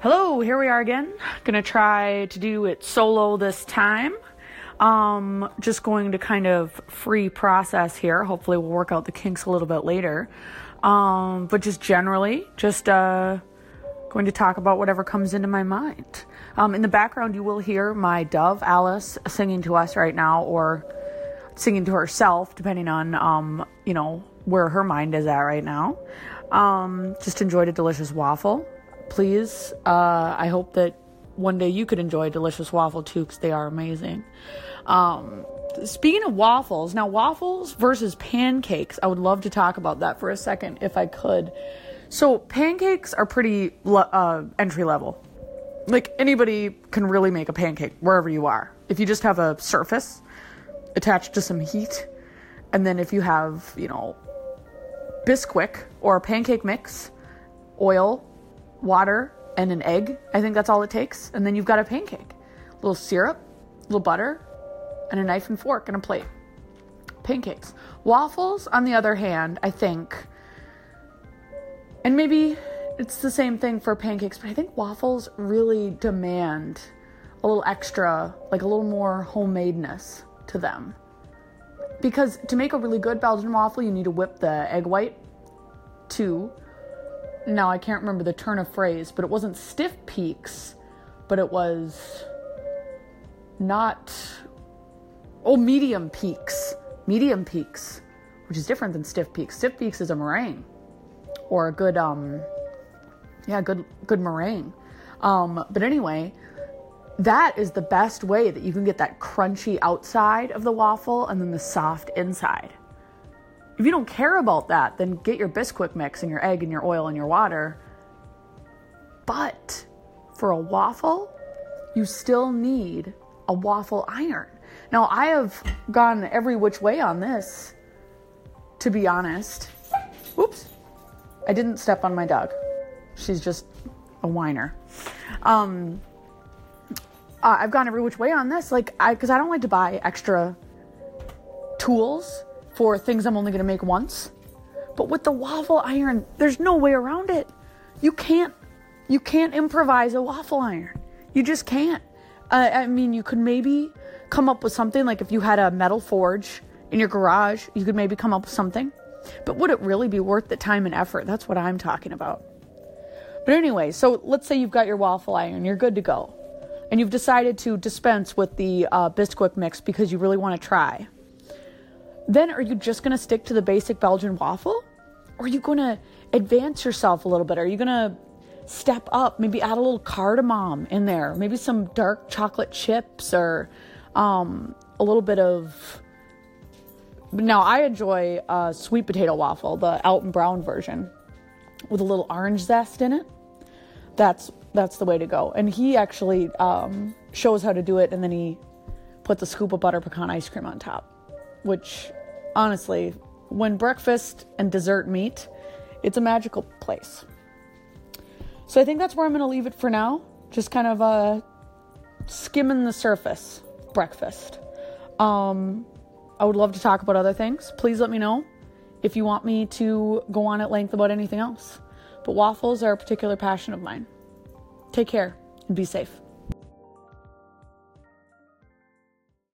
Hello, here we are again. Gonna try to do it solo this time. Um, just going to kind of free process here. Hopefully, we'll work out the kinks a little bit later. Um, but just generally, just uh, going to talk about whatever comes into my mind. Um, in the background, you will hear my dove, Alice, singing to us right now, or singing to herself, depending on, um, you know, where her mind is at right now. Um, just enjoyed a delicious waffle. Please, uh, I hope that one day you could enjoy delicious waffle too, because they are amazing. Um, speaking of waffles, now waffles versus pancakes, I would love to talk about that for a second if I could. So, pancakes are pretty uh, entry level. Like, anybody can really make a pancake wherever you are. If you just have a surface attached to some heat, and then if you have, you know, Bisquick or pancake mix, oil, water, and an egg. I think that's all it takes. And then you've got a pancake. A little syrup, a little butter, and a knife and fork and a plate. Pancakes. Waffles, on the other hand, I think, and maybe it's the same thing for pancakes, but I think waffles really demand a little extra, like a little more homemadeness to them. Because to make a really good Belgian waffle, you need to whip the egg white to. Now, I can't remember the turn of phrase, but it wasn't stiff peaks, but it was not. Oh, medium peaks. Medium peaks, which is different than stiff peaks. Stiff peaks is a meringue or a good, um, yeah, good, good meringue. Um, but anyway, that is the best way that you can get that crunchy outside of the waffle and then the soft inside. If you don't care about that, then get your Bisquick mix and your egg and your oil and your water. But for a waffle, you still need a waffle iron. Now, I have gone every which way on this, to be honest. Oops, I didn't step on my dog. She's just a whiner. Um, uh, I've gone every which way on this, like I because I don't like to buy extra tools for things I'm only going to make once. But with the waffle iron, there's no way around it. You can't you can't improvise a waffle iron. You just can't. Uh, I mean, you could maybe come up with something like if you had a metal forge in your garage, you could maybe come up with something. But would it really be worth the time and effort? That's what I'm talking about. But anyway, so let's say you've got your waffle iron, you're good to go and you've decided to dispense with the uh, Bisquick mix because you really want to try, then are you just going to stick to the basic Belgian waffle? Or are you going to advance yourself a little bit? Are you going to step up, maybe add a little cardamom in there, maybe some dark chocolate chips or um, a little bit of. Now, I enjoy a sweet potato waffle, the Alton Brown version, with a little orange zest in it. That's that's the way to go. And he actually um, shows how to do it, and then he puts a scoop of butter pecan ice cream on top. Which, honestly, when breakfast and dessert meet, it's a magical place. So I think that's where I'm going to leave it for now. Just kind of uh, skimming the surface breakfast. Um, I would love to talk about other things. Please let me know if you want me to go on at length about anything else. But waffles are a particular passion of mine. Take care and be safe.